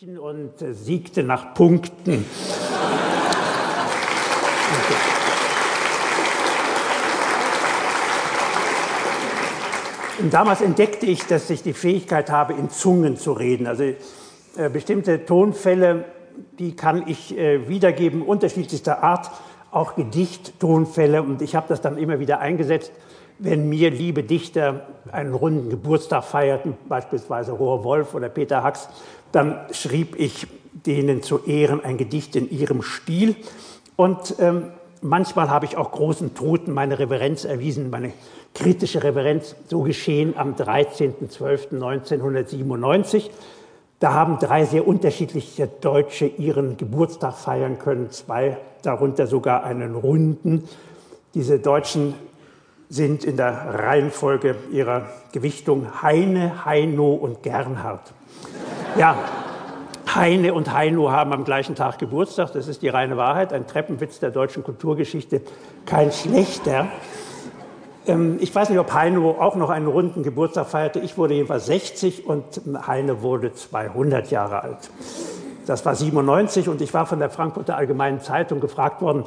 und äh, siegte nach Punkten. Und damals entdeckte ich, dass ich die Fähigkeit habe, in Zungen zu reden. Also äh, bestimmte Tonfälle, die kann ich äh, wiedergeben, unterschiedlichster Art, auch Gedichttonfälle. Und ich habe das dann immer wieder eingesetzt, wenn mir liebe Dichter einen runden Geburtstag feierten, beispielsweise Rohr Wolf oder Peter Hacks, dann schrieb ich denen zu Ehren ein Gedicht in ihrem Stil. Und ähm, manchmal habe ich auch großen Toten meine Reverenz erwiesen, meine kritische Reverenz, so geschehen am 13.12.1997. Da haben drei sehr unterschiedliche Deutsche ihren Geburtstag feiern können, zwei darunter sogar einen runden. Diese Deutschen sind in der Reihenfolge ihrer Gewichtung Heine, Heino und Gernhardt. Ja, Heine und Heino haben am gleichen Tag Geburtstag. Das ist die reine Wahrheit. Ein Treppenwitz der deutschen Kulturgeschichte. Kein schlechter. Ähm, ich weiß nicht, ob Heino auch noch einen runden Geburtstag feierte. Ich wurde jedenfalls 60 und Heine wurde 200 Jahre alt. Das war 97 und ich war von der Frankfurter Allgemeinen Zeitung gefragt worden,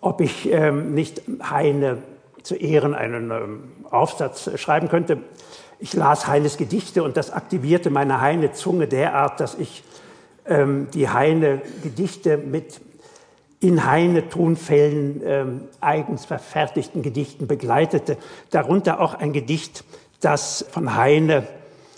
ob ich ähm, nicht Heine zu Ehren einen ähm, Aufsatz schreiben könnte. Ich las Heines Gedichte und das aktivierte meine Heine-Zunge derart, dass ich ähm, die Heine-Gedichte mit in Heine-Tonfällen ähm, eigens verfertigten Gedichten begleitete. Darunter auch ein Gedicht, das von Heine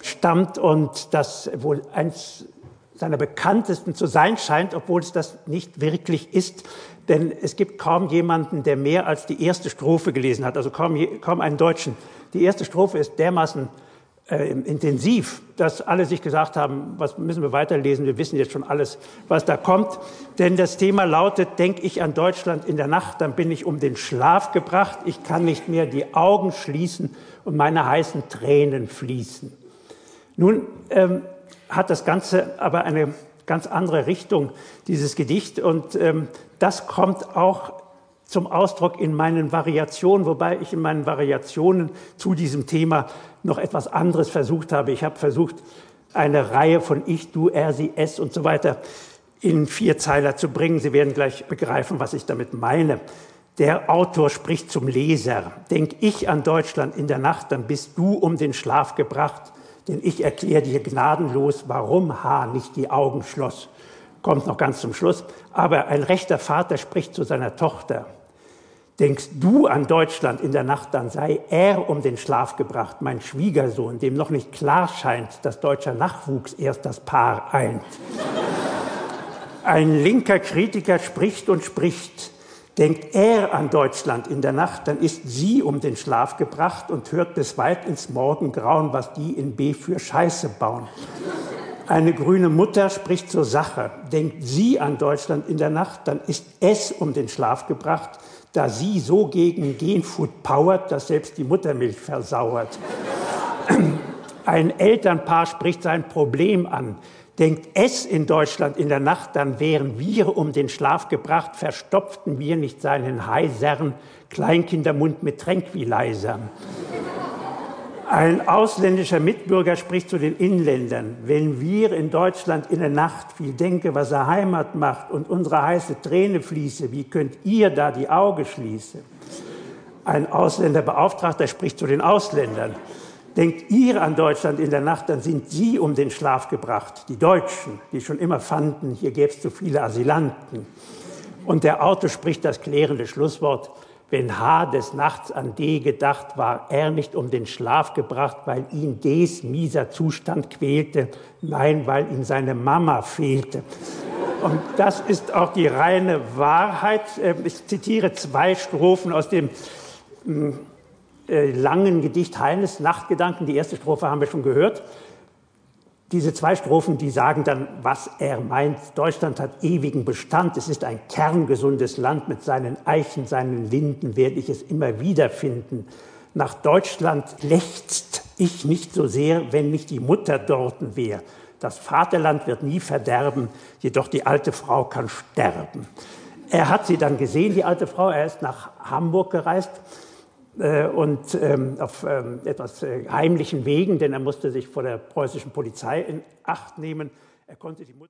stammt und das wohl eins seiner bekanntesten zu sein scheint, obwohl es das nicht wirklich ist. Denn es gibt kaum jemanden, der mehr als die erste Strophe gelesen hat, also kaum, kaum einen Deutschen. Die erste Strophe ist dermaßen äh, intensiv, dass alle sich gesagt haben, was müssen wir weiterlesen, wir wissen jetzt schon alles, was da kommt. Denn das Thema lautet, denke ich an Deutschland in der Nacht, dann bin ich um den Schlaf gebracht, ich kann nicht mehr die Augen schließen und meine heißen Tränen fließen. Nun ähm, hat das Ganze aber eine ganz andere Richtung, dieses Gedicht. Und ähm, das kommt auch zum Ausdruck in meinen Variationen, wobei ich in meinen Variationen zu diesem Thema noch etwas anderes versucht habe. Ich habe versucht, eine Reihe von Ich, Du, Er, Sie, Es und so weiter in vier Zeiler zu bringen. Sie werden gleich begreifen, was ich damit meine. Der Autor spricht zum Leser. Denk ich an Deutschland in der Nacht, dann bist du um den Schlaf gebracht. Denn ich erkläre dir gnadenlos, warum H nicht die Augen schloss. Kommt noch ganz zum Schluss. Aber ein rechter Vater spricht zu seiner Tochter. Denkst du an Deutschland in der Nacht, dann sei er um den Schlaf gebracht, mein Schwiegersohn, dem noch nicht klar scheint, dass deutscher Nachwuchs erst das Paar eint. Ein linker Kritiker spricht und spricht. Denkt er an Deutschland in der Nacht, dann ist sie um den Schlaf gebracht und hört bis weit ins Morgengrauen, was die in B für Scheiße bauen. Eine grüne Mutter spricht zur Sache. Denkt sie an Deutschland in der Nacht, dann ist es um den Schlaf gebracht, da sie so gegen Genfood powert, dass selbst die Muttermilch versauert. Ein Elternpaar spricht sein Problem an. Denkt es in Deutschland in der Nacht, dann wären wir um den Schlaf gebracht, verstopften wir nicht seinen heiseren Kleinkindermund mit Tranquilizern. Ein ausländischer Mitbürger spricht zu den Inländern. Wenn wir in Deutschland in der Nacht viel denke, was er Heimat macht und unsere heiße Träne fließe, wie könnt ihr da die Augen schließen? Ein Ausländerbeauftragter spricht zu den Ausländern. Denkt ihr an Deutschland in der Nacht, dann sind sie um den Schlaf gebracht. Die Deutschen, die schon immer fanden, hier gäbe es zu viele Asylanten. Und der Autor spricht das klärende Schlusswort. Wenn H des Nachts an D gedacht, war er nicht um den Schlaf gebracht, weil ihn Ds mieser Zustand quälte, nein, weil ihm seine Mama fehlte. Und das ist auch die reine Wahrheit. Ähm, ich zitiere zwei Strophen aus dem hm, langen Gedicht Heines Nachtgedanken. Die erste Strophe haben wir schon gehört. Diese zwei Strophen, die sagen dann, was er meint. Deutschland hat ewigen Bestand. Es ist ein kerngesundes Land mit seinen Eichen, seinen Linden, werde ich es immer wiederfinden. Nach Deutschland lechzt ich nicht so sehr, wenn nicht die Mutter dorten wäre. Das Vaterland wird nie verderben, jedoch die alte Frau kann sterben. Er hat sie dann gesehen, die alte Frau. Er ist nach Hamburg gereist äh, und ähm, auf ähm, etwas äh, heimlichen Wegen, denn er musste sich vor der preußischen Polizei in Acht nehmen. Er konnte die Mutter